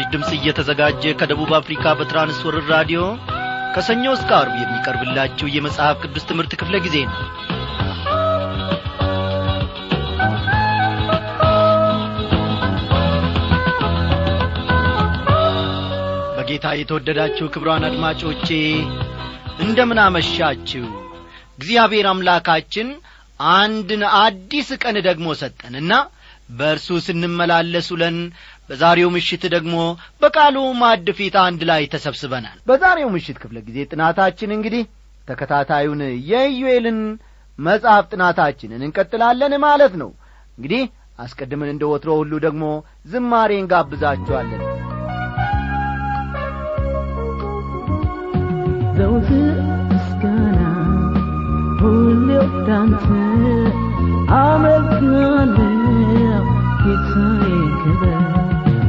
ይህ ምስራች ድምፅ እየተዘጋጀ ከደቡብ አፍሪካ በትራንስወርር ራዲዮ ከሰኞ እስከ አርብ የሚቀርብላችሁ የመጽሐፍ ቅዱስ ትምህርት ክፍለ ጊዜ ነው። በጌታ የተወደዳችሁ ክብሯን አድማጮቼ እንደምን አመሻችሁ? እግዚአብሔር አምላካችን አንድን አዲስ ቀን ደግሞ ሰጠንና በእርሱ ስንመላለስ ውለን በዛሬው ምሽት ደግሞ በቃሉ ማድ ፊት አንድ ላይ ተሰብስበናል። በዛሬው ምሽት ክፍለ ጊዜ ጥናታችን እንግዲህ ተከታታዩን የኢዩኤልን መጽሐፍ ጥናታችንን እንቀጥላለን ማለት ነው። እንግዲህ አስቀድመን እንደ ወትሮ ሁሉ ደግሞ ዝማሬ እንጋብዛችኋለን። ዘውትር ምስጋና ሁሌ ወዳንተ አመልካለሁ ጌታዬ ክበር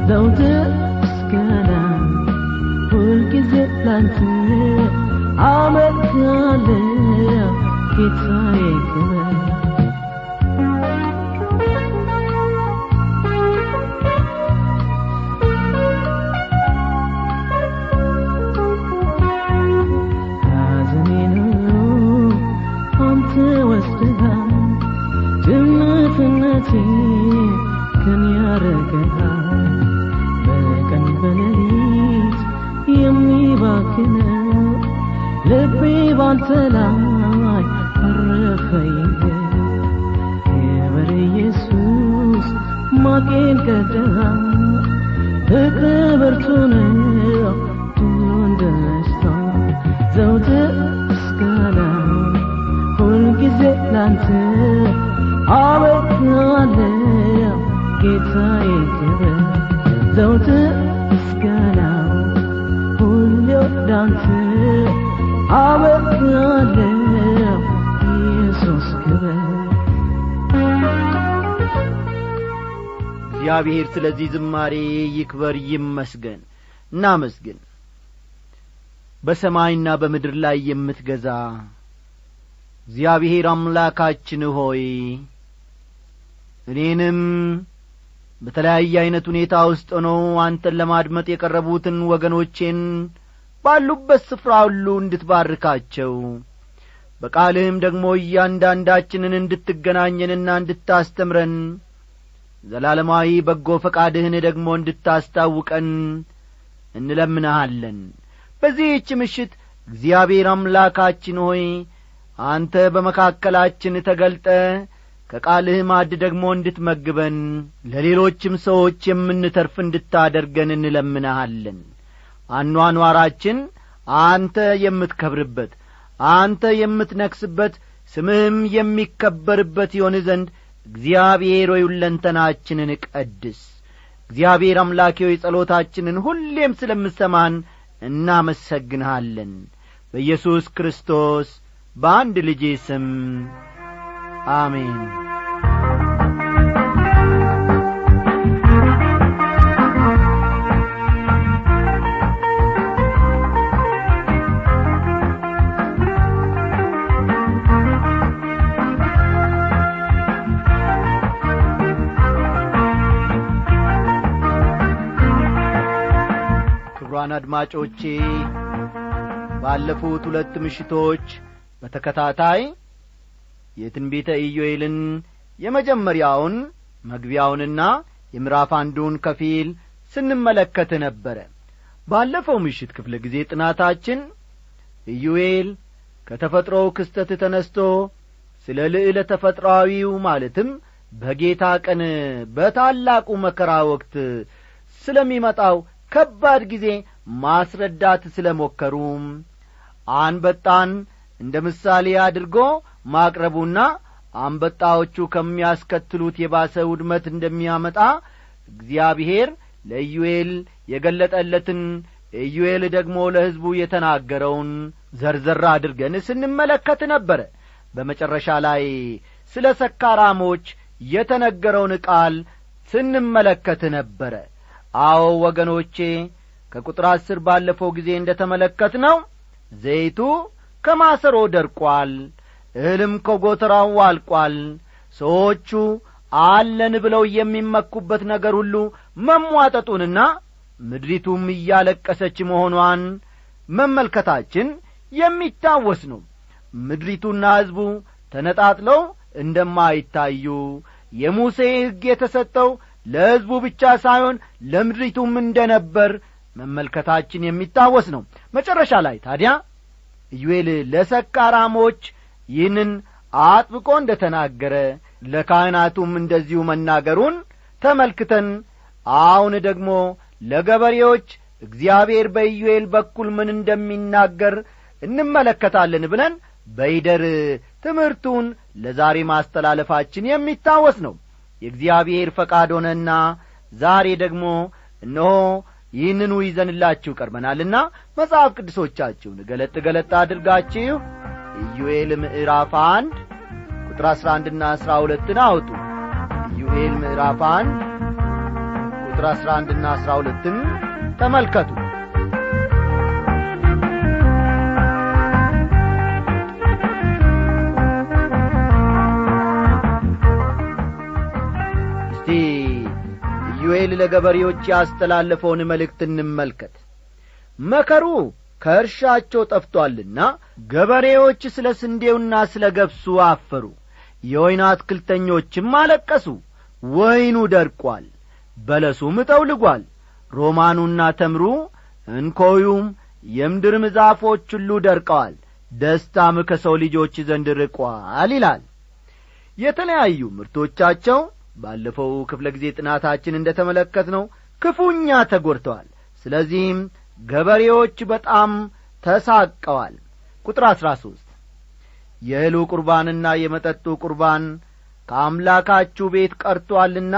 ዘውትር ምስጋና ሁልጊዜ ላንተ አመልካለሁ ጌታዬ ክበር ሐዘኔን ከኔ ያረገሃል። በቀን በሌሊት የሚባክነው ልቤ ባንተ ላይ እግዚአብሔር ስለዚህ ዝማሬ ይክበር ይመስገን። እናመስግን። በሰማይና በምድር ላይ የምትገዛ እግዚአብሔር አምላካችን ሆይ እኔንም በተለያየ ዐይነት ሁኔታ ውስጥ ሆነው አንተን ለማድመጥ የቀረቡትን ወገኖቼን ባሉበት ስፍራ ሁሉ እንድትባርካቸው በቃልህም ደግሞ እያንዳንዳችንን እንድትገናኘንና እንድታስተምረን ዘላለማዊ በጎ ፈቃድህን ደግሞ እንድታስታውቀን እንለምንሃለን። በዚህች ምሽት እግዚአብሔር አምላካችን ሆይ አንተ በመካከላችን ተገልጠ ከቃልህ ማድ ደግሞ እንድትመግበን ለሌሎችም ሰዎች የምንተርፍ እንድታደርገን እንለምንሃለን። አኗኗራችን አንተ የምትከብርበት አንተ የምትነክስበት ስምህም የሚከበርበት ይሆን ዘንድ እግዚአብሔር ሆይ ሁለንተናችንን ቀድስ። እግዚአብሔር አምላኬ ሆይ ጸሎታችንን ሁሌም ስለምሰማን እናመሰግንሃለን። በኢየሱስ ክርስቶስ በአንድ ልጄ ስም አሜን አድማጮቼ ባለፉት ሁለት ምሽቶች በተከታታይ የትንቢተ ኢዮኤልን የመጀመሪያውን መግቢያውንና የምዕራፍ አንዱን ከፊል ስንመለከት ነበረ። ባለፈው ምሽት ክፍለ ጊዜ ጥናታችን ኢዩኤል ከተፈጥሮው ክስተት ተነስቶ ስለ ልዕለ ተፈጥሮአዊው ማለትም በጌታ ቀን በታላቁ መከራ ወቅት ስለሚመጣው ከባድ ጊዜ ማስረዳት ስለ ሞከሩም አንበጣን እንደ ምሳሌ አድርጎ ማቅረቡና አንበጣዎቹ ከሚያስከትሉት የባሰ ውድመት እንደሚያመጣ እግዚአብሔር ለኢዩኤል የገለጠለትን ኢዩኤል ደግሞ ለሕዝቡ የተናገረውን ዘርዘር አድርገን ስንመለከት ነበረ በመጨረሻ ላይ ስለ ሰካራሞች የተነገረውን ቃል ስንመለከት ነበረ አዎ ወገኖቼ ከቁጥር አስር ባለፈው ጊዜ እንደ ተመለከት ነው ዘይቱ ከማሰሮ ደርቋል እህልም ከጐተራው አልቋል ሰዎቹ አለን ብለው የሚመኩበት ነገር ሁሉ መሟጠጡንና ምድሪቱም እያለቀሰች መሆኗን መመልከታችን የሚታወስ ነው። ምድሪቱና ሕዝቡ ተነጣጥለው እንደማይታዩ የሙሴ ሕግ የተሰጠው ለሕዝቡ ብቻ ሳይሆን ለምድሪቱም እንደ ነበር መመልከታችን የሚታወስ ነው። መጨረሻ ላይ ታዲያ ኢዩኤል ለሰካራሞች ይህንን አጥብቆ እንደ ተናገረ ለካህናቱም እንደዚሁ መናገሩን ተመልክተን አሁን ደግሞ ለገበሬዎች እግዚአብሔር በኢዩኤል በኩል ምን እንደሚናገር እንመለከታለን ብለን በይደር ትምህርቱን ለዛሬ ማስተላለፋችን የሚታወስ ነው። የእግዚአብሔር ፈቃድ ሆነና ዛሬ ደግሞ እነሆ ይህንኑ ይዘንላችሁ ቀርበናልና መጽሐፍ ቅዱሶቻችሁን ገለጥ ገለጥ አድርጋችሁ ኢዩኤል ምዕራፍ አንድ ቁጥር አሥራ አንድና አሥራ ሁለትን አውጡ። ኢዩኤል ምዕራፍ አንድ ቁጥር አሥራ አንድና አሥራ ሁለትን ተመልከቱ ኢዩኤል ለገበሬዎች ያስተላለፈውን መልእክት እንመልከት። መከሩ ከእርሻቸው ጠፍቶአልና ገበሬዎች ስለ ስንዴውና ስለ ገብሱ አፈሩ። የወይን አትክልተኞችም አለቀሱ ወይኑ ደርቋል በለሱም ጠውልጓል ሮማኑና ተምሩ እንኮዩም የምድርም ዛፎች ሁሉ ደርቀዋል ደስታም ከሰው ልጆች ዘንድ ርቋል ይላል። የተለያዩ ምርቶቻቸው ባለፈው ክፍለ ጊዜ ጥናታችን እንደ ተመለከት ነው ክፉኛ ተጐድተዋል። ስለዚህም ገበሬዎች በጣም ተሳቀዋል። ቁጥር አሥራ ሦስት የእህሉ ቁርባንና የመጠጡ ቁርባን ከአምላካችሁ ቤት ቀርቶአልና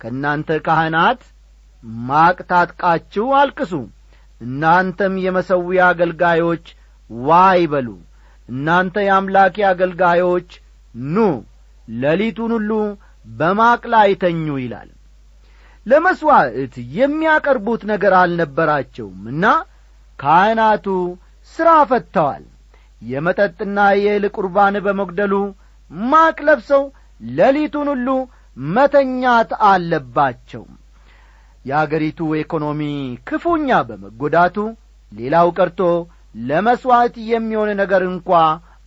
ከእናንተ ካህናት ማቅ ታጥቃችሁ አልቅሱ። እናንተም የመሠዊያ አገልጋዮች ዋይ በሉ። እናንተ የአምላኬ አገልጋዮች ኑ ሌሊቱን ሁሉ በማቅ ላይ ተኙ ይላል። ለመሥዋዕት የሚያቀርቡት ነገር አልነበራቸውምና ካህናቱ ሥራ ፈትተዋል። የመጠጥና የእህል ቁርባን በመግደሉ ማቅ ለብሰው ሌሊቱን ሁሉ መተኛት አለባቸው። የአገሪቱ ኢኮኖሚ ክፉኛ በመጐዳቱ ሌላው ቀርቶ ለመሥዋዕት የሚሆን ነገር እንኳ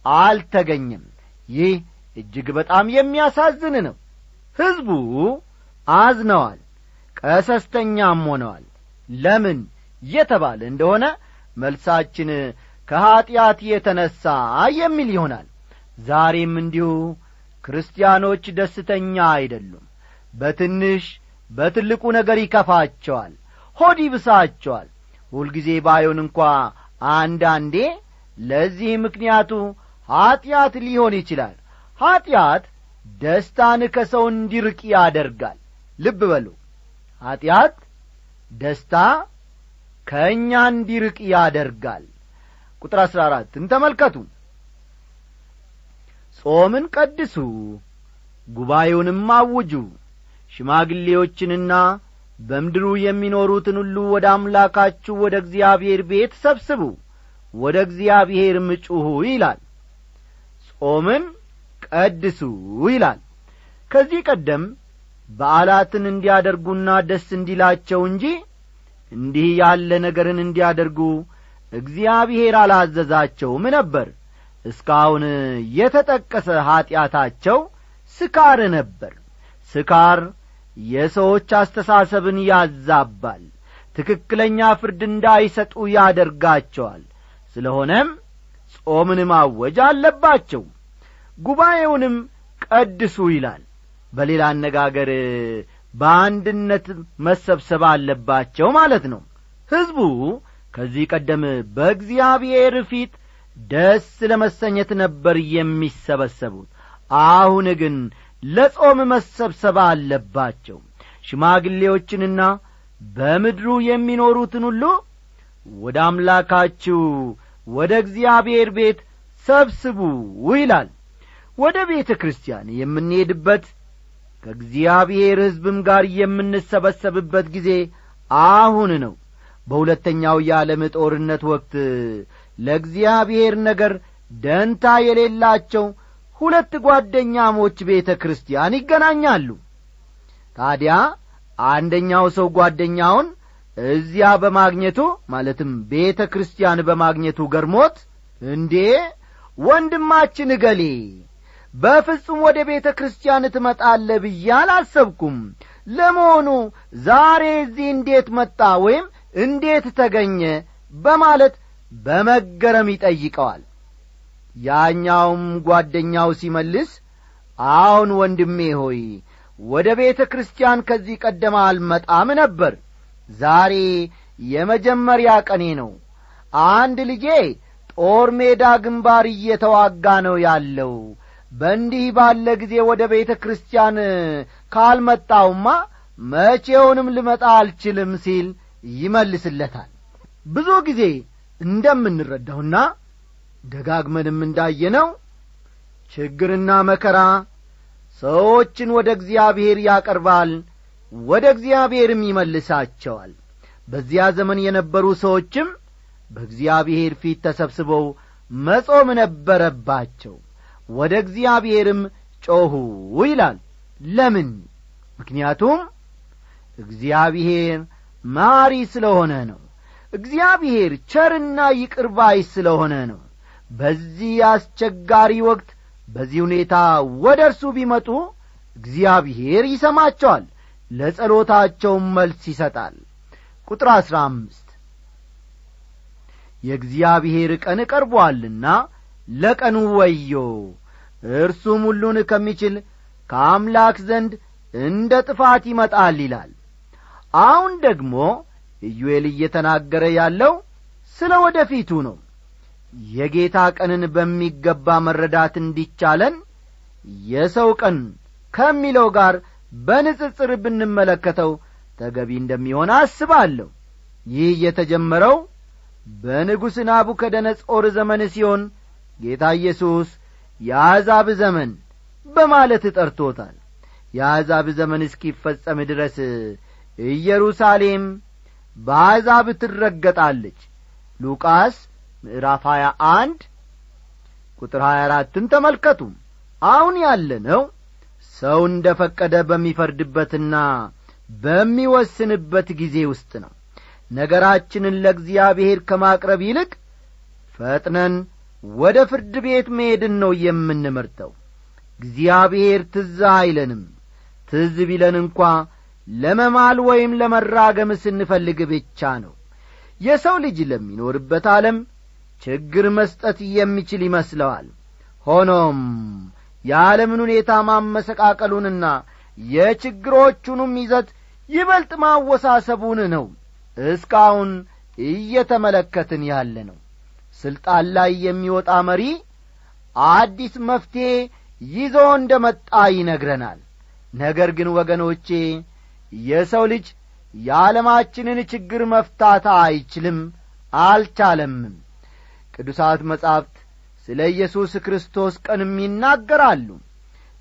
አልተገኘም። ይህ እጅግ በጣም የሚያሳዝን ነው ሕዝቡ አዝነዋል ቀሰስተኛም ሆነዋል። ለምን የተባለ እንደሆነ መልሳችን ከኀጢአት የተነሣ የሚል ይሆናል። ዛሬም እንዲሁ ክርስቲያኖች ደስተኛ አይደሉም። በትንሽ በትልቁ ነገር ይከፋቸዋል ሆድ ይብሳቸዋል። ሁልጊዜ ባዮን እንኳ አንዳንዴ ለዚህ ምክንያቱ ኀጢአት ሊሆን ይችላል። ኀጢአት ደስታን ከሰው እንዲርቅ ያደርጋል። ልብ በሉ። ኀጢአት ደስታ ከእኛ እንዲርቅ ያደርጋል። ቁጥር አሥራ አራትን ተመልከቱ። ጾምን ቀድሱ ጉባኤውንም አውጁ ሽማግሌዎችንና በምድሩ የሚኖሩትን ሁሉ ወደ አምላካችሁ ወደ እግዚአብሔር ቤት ሰብስቡ ወደ እግዚአብሔርም ጩኹ ይላል። ጾምን ቀድሱ ይላል። ከዚህ ቀደም በዓላትን እንዲያደርጉና ደስ እንዲላቸው እንጂ እንዲህ ያለ ነገርን እንዲያደርጉ እግዚአብሔር አላዘዛቸውም ነበር። እስካሁን የተጠቀሰ ኀጢአታቸው ስካር ነበር። ስካር የሰዎች አስተሳሰብን ያዛባል ትክክለኛ ፍርድ እንዳይሰጡ ያደርጋቸዋል። ስለሆነም ጾምን ማወጅ አለባቸው ጉባኤውንም ቀድሱ ይላል። በሌላ አነጋገር በአንድነት መሰብሰብ አለባቸው ማለት ነው። ሕዝቡ ከዚህ ቀደም በእግዚአብሔር ፊት ደስ ለመሰኘት ነበር የሚሰበሰቡት። አሁን ግን ለጾም መሰብሰብ አለባቸው። ሽማግሌዎችንና በምድሩ የሚኖሩትን ሁሉ ወደ አምላካችሁ ወደ እግዚአብሔር ቤት ሰብስቡ ይላል ወደ ቤተ ክርስቲያን የምንሄድበት ከእግዚአብሔር ሕዝብም ጋር የምንሰበሰብበት ጊዜ አሁን ነው። በሁለተኛው የዓለም ጦርነት ወቅት ለእግዚአብሔር ነገር ደንታ የሌላቸው ሁለት ጓደኛሞች ቤተ ክርስቲያን ይገናኛሉ። ታዲያ አንደኛው ሰው ጓደኛውን እዚያ በማግኘቱ ማለትም ቤተ ክርስቲያን በማግኘቱ ገርሞት እንዴ ወንድማችን እገሌ በፍጹም ወደ ቤተ ክርስቲያን ትመጣለ ብዬ አላሰብኩም። ለመሆኑ ዛሬ እዚህ እንዴት መጣ ወይም እንዴት ተገኘ በማለት በመገረም ይጠይቀዋል። ያኛውም ጓደኛው ሲመልስ አሁን ወንድሜ ሆይ ወደ ቤተ ክርስቲያን ከዚህ ቀደም አልመጣም ነበር። ዛሬ የመጀመሪያ ቀኔ ነው። አንድ ልጄ ጦር ሜዳ ግንባር እየተዋጋ ነው ያለው በእንዲህ ባለ ጊዜ ወደ ቤተ ክርስቲያን ካልመጣውማ መቼውንም ልመጣ አልችልም ሲል ይመልስለታል። ብዙ ጊዜ እንደምንረዳውና ደጋግመንም እንዳየነው ችግርና መከራ ሰዎችን ወደ እግዚአብሔር ያቀርባል ወደ እግዚአብሔርም ይመልሳቸዋል። በዚያ ዘመን የነበሩ ሰዎችም በእግዚአብሔር ፊት ተሰብስበው መጾም ነበረባቸው ወደ እግዚአብሔርም ጮኹ ይላል። ለምን? ምክንያቱም እግዚአብሔር ማሪ ስለሆነ ነው። እግዚአብሔር ቸርና ይቅርባይ ስለሆነ ነው። በዚህ አስቸጋሪ ወቅት በዚህ ሁኔታ ወደ እርሱ ቢመጡ እግዚአብሔር ይሰማቸዋል ለጸሎታቸውም መልስ ይሰጣል። ቁጥር አሥራ አምስት የእግዚአብሔር ቀን ቀርቦአልና ለቀኑ ወዮ። እርሱም ሁሉን ከሚችል ከአምላክ ዘንድ እንደ ጥፋት ይመጣል ይላል። አሁን ደግሞ ኢዩኤል እየተናገረ ያለው ስለ ወደ ፊቱ ነው። የጌታ ቀንን በሚገባ መረዳት እንዲቻለን የሰው ቀን ከሚለው ጋር በንጽጽር ብንመለከተው ተገቢ እንደሚሆን አስባለሁ። ይህ የተጀመረው በንጉሥ ናቡከደነጾር ዘመን ሲሆን ጌታ ኢየሱስ የአሕዛብ ዘመን በማለት ጠርቶታል። የአሕዛብ ዘመን እስኪፈጸም ድረስ ኢየሩሳሌም በአሕዛብ ትረገጣለች። ሉቃስ ምዕራፍ ሀያ አንድ ቁጥር ሀያ አራትን ተመልከቱ። አሁን ያለነው ሰው እንደ ፈቀደ በሚፈርድበትና በሚወስንበት ጊዜ ውስጥ ነው። ነገራችንን ለእግዚአብሔር ከማቅረብ ይልቅ ፈጥነን ወደ ፍርድ ቤት መሄድን ነው የምንመርጠው። እግዚአብሔር ትዝ አይለንም። ትዝ ቢለን እንኳ ለመማል ወይም ለመራገም ስንፈልግ ብቻ ነው። የሰው ልጅ ለሚኖርበት ዓለም ችግር መስጠት የሚችል ይመስለዋል። ሆኖም የዓለምን ሁኔታ ማመሰቃቀሉንና የችግሮቹንም ይዘት ይበልጥ ማወሳሰቡን ነው እስካሁን እየተመለከትን ያለ ነው ስልጣን ላይ የሚወጣ መሪ አዲስ መፍትሔ ይዞ እንደ መጣ ይነግረናል። ነገር ግን ወገኖቼ የሰው ልጅ የዓለማችንን ችግር መፍታት አይችልም አልቻለምም። ቅዱሳት መጻሕፍት ስለ ኢየሱስ ክርስቶስ ቀንም ይናገራሉ።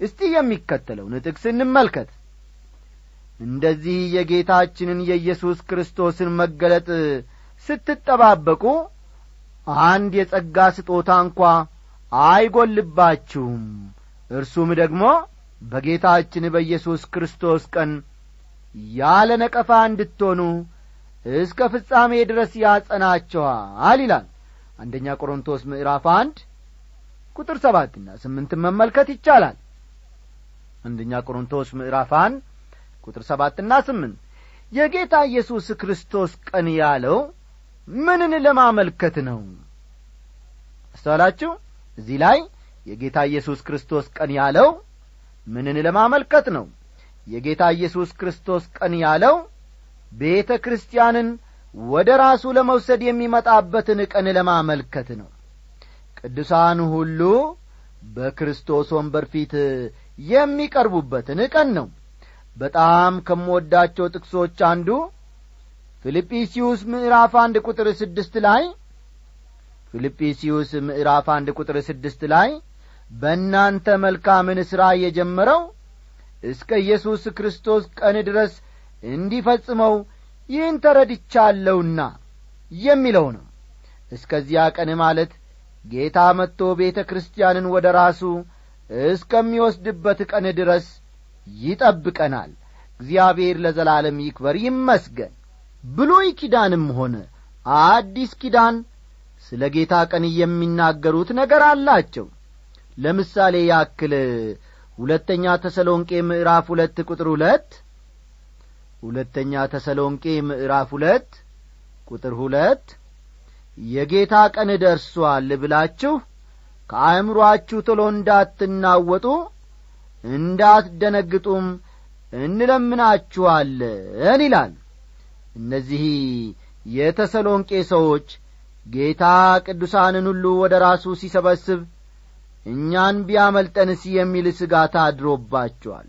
እስቲ የሚከተለውን ጥቅስ እንመልከት። እንደዚህ የጌታችንን የኢየሱስ ክርስቶስን መገለጥ ስትጠባበቁ አንድ የጸጋ ስጦታ እንኳ አይጐልባችሁም። እርሱም ደግሞ በጌታችን በኢየሱስ ክርስቶስ ቀን ያለ ነቀፋ እንድትሆኑ እስከ ፍጻሜ ድረስ ያጸናቸዋል ይላል። አንደኛ ቆሮንቶስ ምዕራፍ አንድ ቁጥር ሰባትና ስምንትን መመልከት ይቻላል። አንደኛ ቆሮንቶስ ምዕራፍ አንድ ቁጥር ሰባትና ስምንት የጌታ ኢየሱስ ክርስቶስ ቀን ያለው ምንን ለማመልከት ነው? አስተዋላችሁ? እዚህ ላይ የጌታ ኢየሱስ ክርስቶስ ቀን ያለው ምንን ለማመልከት ነው? የጌታ ኢየሱስ ክርስቶስ ቀን ያለው ቤተ ክርስቲያንን ወደ ራሱ ለመውሰድ የሚመጣበትን ቀን ለማመልከት ነው። ቅዱሳን ሁሉ በክርስቶስ ወንበር ፊት የሚቀርቡበትን ቀን ነው። በጣም ከምወዳቸው ጥቅሶች አንዱ ፊልጵስዩስ ምዕራፍ አንድ ቁጥር ስድስት ላይ ፊልጵስዩስ ምዕራፍ አንድ ቁጥር ስድስት ላይ በእናንተ መልካምን ሥራ የጀመረው እስከ ኢየሱስ ክርስቶስ ቀን ድረስ እንዲፈጽመው ይህን ተረድቻለሁና የሚለው ነው። እስከዚያ ቀን ማለት ጌታ መጥቶ ቤተ ክርስቲያንን ወደ ራሱ እስከሚወስድበት ቀን ድረስ ይጠብቀናል። እግዚአብሔር ለዘላለም ይክበር ይመስገን ብሉይ ኪዳንም ሆነ አዲስ ኪዳን ስለ ጌታ ቀን የሚናገሩት ነገር አላቸው። ለምሳሌ ያክል ሁለተኛ ተሰሎንቄ ምዕራፍ ሁለት ቁጥር ሁለት ሁለተኛ ተሰሎንቄ ምዕራፍ ሁለት ቁጥር ሁለት የጌታ ቀን ደርሷል ብላችሁ ከአእምሮአችሁ ቶሎ እንዳትናወጡ እንዳትደነግጡም እንለምናችኋለን ይላል እነዚህ የተሰሎንቄ ሰዎች ጌታ ቅዱሳንን ሁሉ ወደ ራሱ ሲሰበስብ እኛን ቢያመልጠንስ የሚል ስጋት አድሮባቸዋል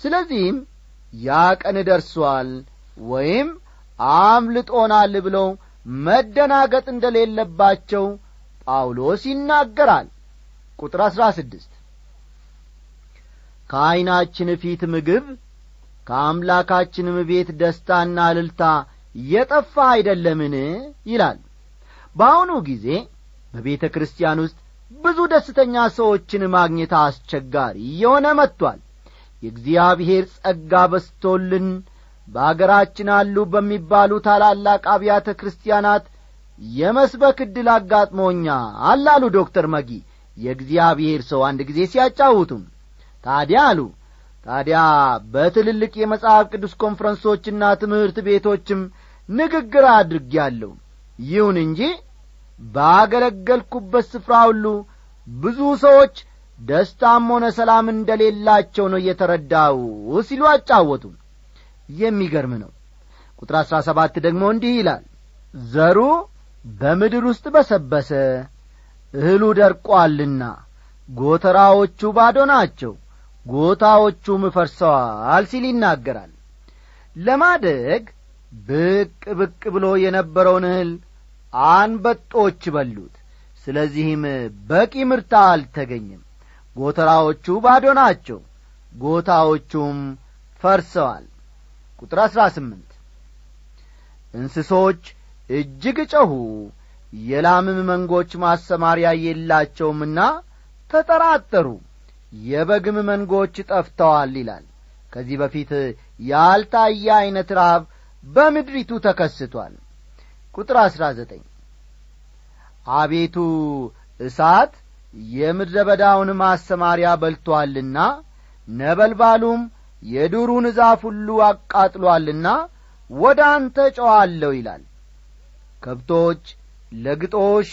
ስለዚህም ያ ቀን ደርሷል ወይም አምልጦናል ብለው መደናገጥ እንደሌለባቸው ጳውሎስ ይናገራል። ቁጥር አሥራ ስድስት ከዐይናችን ፊት ምግብ ከአምላካችንም ቤት ደስታና እልልታ የጠፋ አይደለምን? ይላል። በአሁኑ ጊዜ በቤተ ክርስቲያን ውስጥ ብዙ ደስተኛ ሰዎችን ማግኘት አስቸጋሪ እየሆነ መጥቷል። የእግዚአብሔር ጸጋ በስቶልን በአገራችን አሉ በሚባሉ ታላላቅ አብያተ ክርስቲያናት የመስበክ ዕድል አጋጥሞኛል አሉ ዶክተር መጊ። የእግዚአብሔር ሰው አንድ ጊዜ ሲያጫውቱም ታዲያ አሉ ታዲያ በትልልቅ የመጽሐፍ ቅዱስ ኮንፈረንሶችና ትምህርት ቤቶችም ንግግር አድርጌአለሁ ይሁን እንጂ ባገለገልኩበት ስፍራ ሁሉ ብዙ ሰዎች ደስታም ሆነ ሰላም እንደሌላቸው ነው እየተረዳው ሲሉ አጫወቱ። የሚገርም ነው። ቁጥር አሥራ ሰባት ደግሞ እንዲህ ይላል። ዘሩ በምድር ውስጥ በሰበሰ እህሉ ደርቋልና ጎተራዎቹ ባዶ ናቸው ጎታዎቹም ፈርሰዋል ሲል ይናገራል። ለማደግ ብቅ ብቅ ብሎ የነበረውን እህል አንበጦች በሉት። ስለዚህም በቂ ምርታ አልተገኘም። ጎተራዎቹ ባዶ ናቸው። ጎታዎቹም ፈርሰዋል። ቁጥር አሥራ ስምንት እንስሶች እጅግ ጨኹ የላምም መንጎች ማሰማሪያ የላቸውምና ተጠራጠሩ የበግም መንጎች ጠፍተዋል ይላል። ከዚህ በፊት ያልታየ ዐይነት ረሃብ በምድሪቱ ተከስቷል። ቁጥር አሥራ ዘጠኝ አቤቱ እሳት የምድረ በዳውን ማሰማሪያ በልቶአልና ነበልባሉም የዱሩን ዛፍ ሁሉ አቃጥሎአልና ወደ አንተ ጨዋለሁ ይላል። ከብቶች ለግጦሽ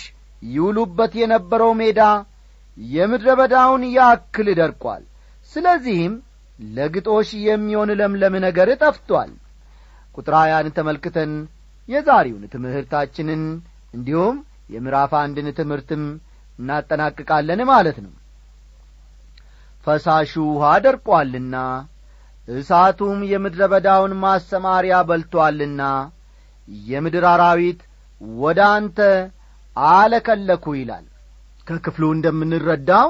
ይውሉበት የነበረው ሜዳ የምድረ በዳውን ያክል ደርቋል። ስለዚህም ለግጦሽ የሚሆን ለምለም ነገር ጠፍቶአል ቁጥር ሀያን ተመልክተን የዛሬውን ትምህርታችንን እንዲሁም የምዕራፍ አንድን ትምህርትም እናጠናቅቃለን ማለት ነው። ፈሳሹ ውሃ ደርቋልና እሳቱም የምድረ በዳውን ማሰማሪያ በልቶአልና የምድር አራዊት ወደ አንተ አለከለኩ ይላል ከክፍሉ እንደምንረዳው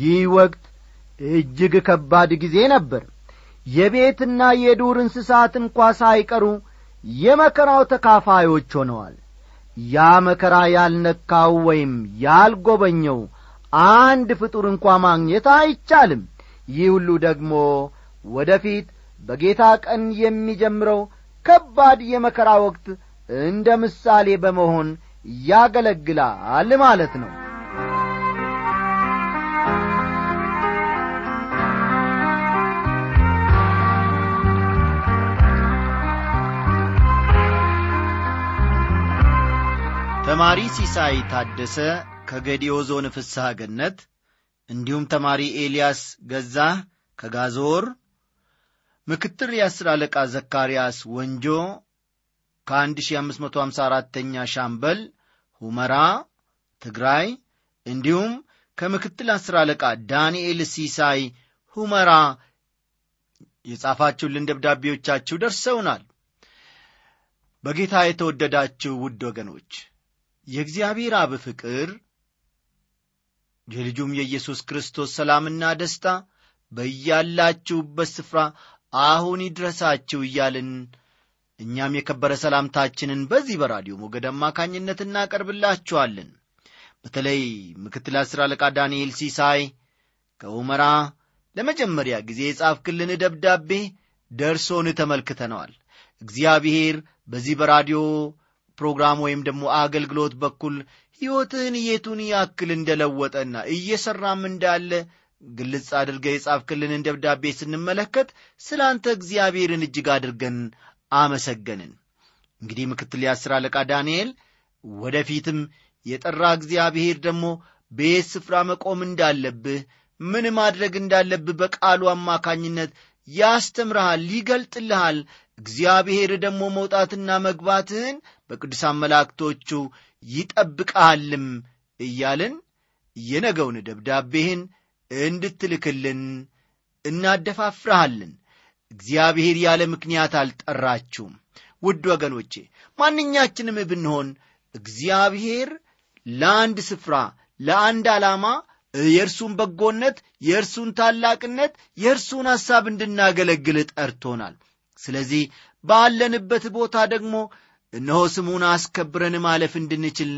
ይህ ወቅት እጅግ ከባድ ጊዜ ነበር። የቤትና የዱር እንስሳት እንኳ ሳይቀሩ የመከራው ተካፋዮች ሆነዋል። ያ መከራ ያልነካው ወይም ያልጐበኘው አንድ ፍጡር እንኳ ማግኘት አይቻልም። ይህ ሁሉ ደግሞ ወደ ፊት በጌታ ቀን የሚጀምረው ከባድ የመከራ ወቅት እንደ ምሳሌ በመሆን ያገለግላል ማለት ነው። ተማሪ ሲሳይ ታደሰ ከገዲዮ ዞን ፍስሐ ገነት እንዲሁም ተማሪ ኤልያስ ገዛህ ከጋዞር ምክትል የአስር አለቃ ዘካርያስ ወንጆ ከ1554ኛ ሻምበል ሁመራ ትግራይ እንዲሁም ከምክትል አስር አለቃ ዳንኤል ሲሳይ ሁመራ የጻፋችሁልን ደብዳቤዎቻችሁ ደርሰውናል። በጌታ የተወደዳችሁ ውድ ወገኖች የእግዚአብሔር አብ ፍቅር የልጁም የኢየሱስ ክርስቶስ ሰላምና ደስታ በያላችሁበት ስፍራ አሁን ይድረሳችሁ እያልን እኛም የከበረ ሰላምታችንን በዚህ በራዲዮ ሞገድ አማካኝነት እናቀርብላችኋለን። በተለይ ምክትል አስር አለቃ ዳንኤል ሲሳይ ከኡመራ ለመጀመሪያ ጊዜ የጻፍክልን ደብዳቤ ደርሶን ተመልክተነዋል። እግዚአብሔር በዚህ በራዲዮ ፕሮግራም ወይም ደግሞ አገልግሎት በኩል ሕይወትህን የቱን ያክል እንደለወጠና እየሠራም እንዳለ ግልጽ አድርገ የጻፍክልንን ደብዳቤ ስንመለከት ስለ አንተ እግዚአብሔርን እጅግ አድርገን አመሰገንን። እንግዲህ ምክትል የአስር አለቃ ዳንኤል ወደፊትም የጠራ እግዚአብሔር ደግሞ በየት ስፍራ መቆም እንዳለብህ ምን ማድረግ እንዳለብህ በቃሉ አማካኝነት ያስተምርሃል ይገልጥልሃል። እግዚአብሔር ደግሞ መውጣትና መግባትህን በቅዱሳን መላእክቶቹ ይጠብቀሃልም እያልን የነገውን ደብዳቤህን እንድትልክልን እናደፋፍረሃልን እግዚአብሔር ያለ ምክንያት አልጠራችሁም። ውድ ወገኖቼ ማንኛችንም ብንሆን እግዚአብሔር ለአንድ ስፍራ ለአንድ ዓላማ የእርሱን በጎነት የእርሱን ታላቅነት የእርሱን ሐሳብ እንድናገለግል ጠርቶናል። ስለዚህ ባለንበት ቦታ ደግሞ እነሆ ስሙን አስከብረን ማለፍ እንድንችል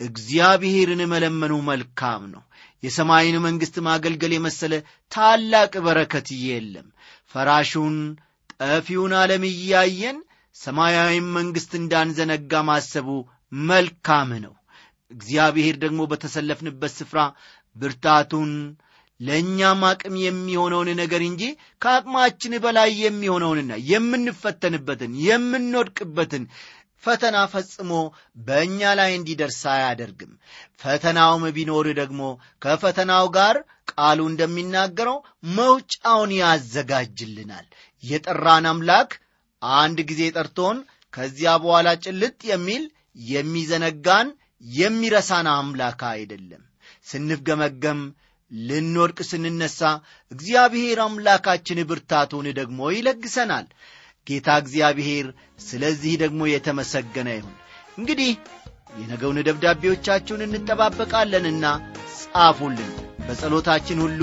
እግዚአብሔርን መለመኑ መልካም ነው። የሰማይን መንግሥት ማገልገል የመሰለ ታላቅ በረከት የለም ፈራሹን ጠፊውን ዓለም እያየን ሰማያዊም መንግሥት እንዳንዘነጋ ማሰቡ መልካም ነው። እግዚአብሔር ደግሞ በተሰለፍንበት ስፍራ ብርታቱን ለእኛም አቅም የሚሆነውን ነገር እንጂ ከአቅማችን በላይ የሚሆነውንና የምንፈተንበትን የምንወድቅበትን ፈተና ፈጽሞ በእኛ ላይ እንዲደርስ አያደርግም። ፈተናውም ቢኖር ደግሞ ከፈተናው ጋር ቃሉ እንደሚናገረው መውጫውን ያዘጋጅልናል። የጠራን አምላክ አንድ ጊዜ ጠርቶን ከዚያ በኋላ ጭልጥ የሚል የሚዘነጋን የሚረሳን አምላክ አይደለም። ስንፍገመገም ልንወድቅ ስንነሳ እግዚአብሔር አምላካችን ብርታቱን ደግሞ ይለግሰናል ጌታ እግዚአብሔር ስለዚህ ደግሞ የተመሰገነ ይሁን። እንግዲህ የነገውን ደብዳቤዎቻችሁን እንጠባበቃለንና ጻፉልን። በጸሎታችን ሁሉ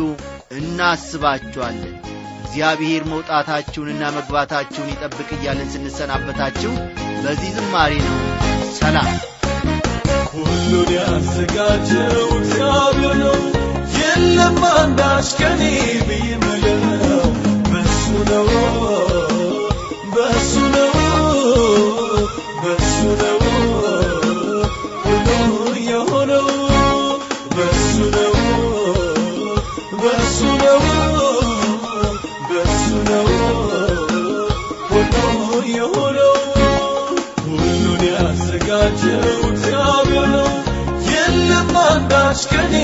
እናስባችኋለን። እግዚአብሔር መውጣታችሁንና መግባታችሁን ይጠብቅ እያለን ስንሰናበታችሁ በዚህ ዝማሬ ነው። ሰላም። ሁሉን ያዘጋጀው እግዚአብሔር ነው። የለም አንዳች ከኔ ብይምለው በሱ ነው አንዳች ከኔ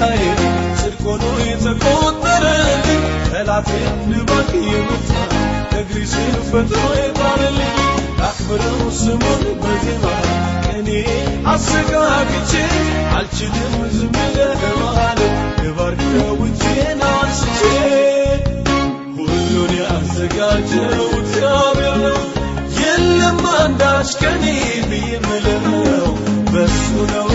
ጌታዬ ጽድቅ ሆኖ የተቆጠረልኝ ጠላቴን ልባክ የመታ እግሪ ስር ፈጥሮ የጣለልኝ ላክብረው ስሙን በዜማ ቀኔ አሰጋግቼ አልችልም ዝም ለማለት ልባርከው እጄን አንስቼ ሁሉን ያዘጋጀው እግዚአብሔር ነው። የለም አንዳች ከኔ ብይምለው በሱ ነው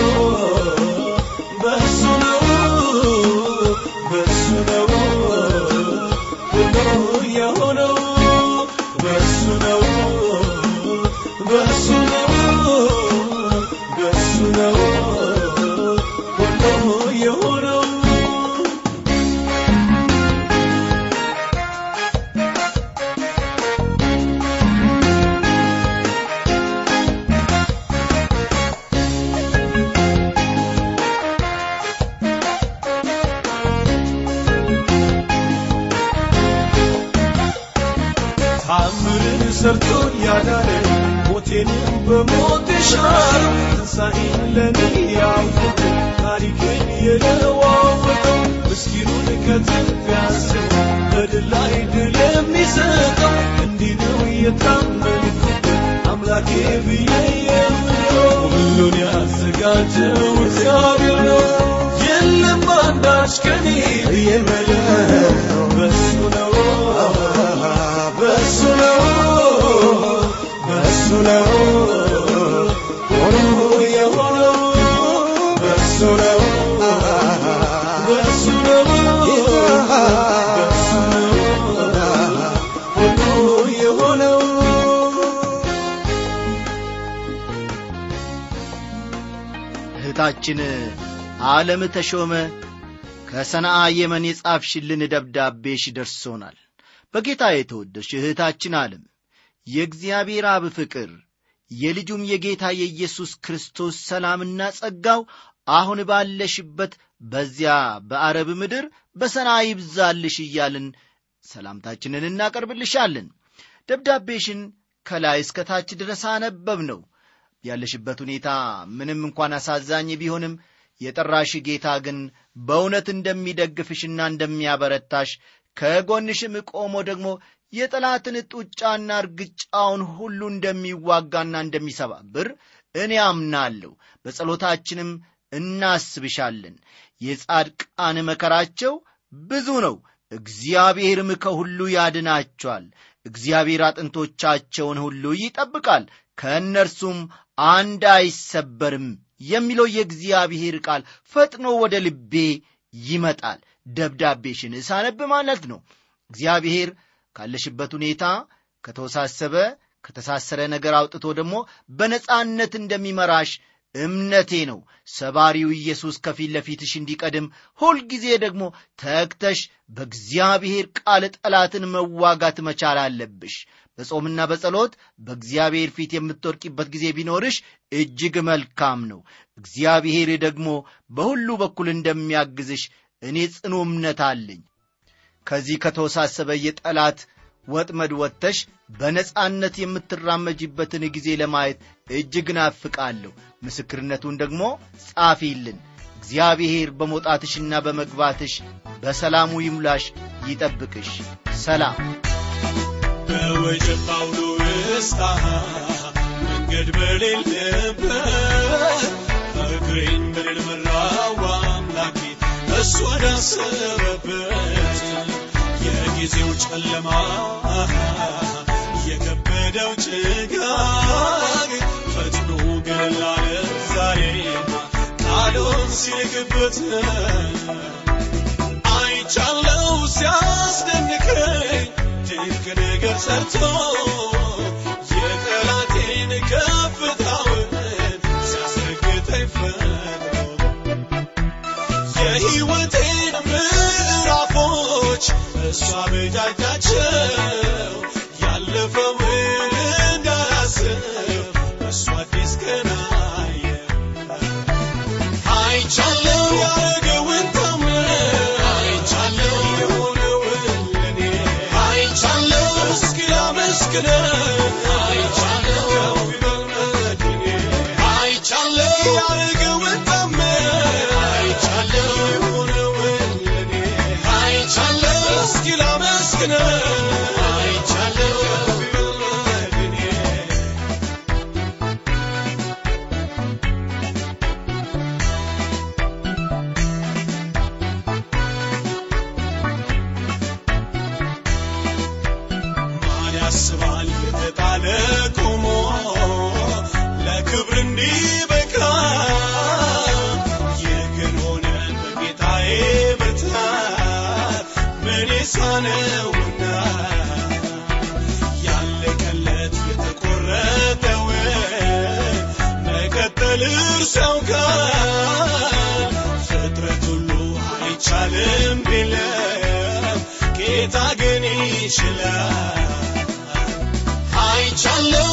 በሱ ነው እህታችን ዓለም ተሾመ ከሰናአ የመን የጻፍሽልን ደብዳቤሽ ደርሶናል። በጌታ የተወደድሽ እህታችን ዓለም የእግዚአብሔር አብ ፍቅር የልጁም የጌታ የኢየሱስ ክርስቶስ ሰላምና ጸጋው አሁን ባለሽበት በዚያ በአረብ ምድር በሰና ይብዛልሽ እያልን ሰላምታችንን እናቀርብልሻለን። ደብዳቤሽን ከላይ እስከ ታች ድረስ አነበብ ነው ያለሽበት ሁኔታ ምንም እንኳን አሳዛኝ ቢሆንም የጠራሽ ጌታ ግን በእውነት እንደሚደግፍሽና እንደሚያበረታሽ ከጎንሽም ቆሞ ደግሞ የጠላትን ጡጫና እርግጫውን ሁሉ እንደሚዋጋና እንደሚሰባብር እኔ አምናለሁ። በጸሎታችንም እናስብሻለን። የጻድቃን መከራቸው ብዙ ነው። እግዚአብሔርም ከሁሉ ያድናቸዋል። እግዚአብሔር አጥንቶቻቸውን ሁሉ ይጠብቃል። ከእነርሱም አንድ አይሰበርም የሚለው የእግዚአብሔር ቃል ፈጥኖ ወደ ልቤ ይመጣል። ደብዳቤሽን ሳነብ ማለት ነው። እግዚአብሔር ካለሽበት ሁኔታ ከተወሳሰበ ከተሳሰረ ነገር አውጥቶ ደግሞ በነጻነት እንደሚመራሽ እምነቴ ነው። ሰባሪው ኢየሱስ ከፊት ለፊትሽ እንዲቀድም ሁልጊዜ ደግሞ ተግተሽ በእግዚአብሔር ቃል ጠላትን መዋጋት መቻል አለብሽ። በጾምና በጸሎት በእግዚአብሔር ፊት የምትወድቂበት ጊዜ ቢኖርሽ እጅግ መልካም ነው። እግዚአብሔር ደግሞ በሁሉ በኩል እንደሚያግዝሽ እኔ ጽኑ እምነት አለኝ። ከዚህ ከተወሳሰበ የጠላት ወጥመድ ወጥተሽ በነጻነት የምትራመጅበትን ጊዜ ለማየት እጅግ ናፍቃለሁ። ምስክርነቱን ደግሞ ጻፊልን። እግዚአብሔር በመውጣትሽና በመግባትሽ በሰላሙ ይሙላሽ ይጠብቅሽ። ሰላም። በወጀብ አውሎ ውስጥ መንገድ በሌለበት እግሬን በሌል መራው አምላኬ እሱ ወዳሰበበት የጊዜው ጨለማ የከበደው ጭጋግ ፈጥኖ ገለል አለ ዛሬማ ቃሉን ሲልክበት አይቻለው ሲያስደንቀኝ ድንቅ ነገር ሰርቶ የጠላቴን ከፍታውን ሲያስረግጠኝ ፈጥኖ የሕይወቴን ምዕራፎች Jaja. ላመስግነው የሳነውና ያለቀለት የተቆረጠው መቀጠል እርሰው ጋር ፍጥረት ሁሉ አይቻልም ቢለም ጌታ ግን ይችላል። አይቻለው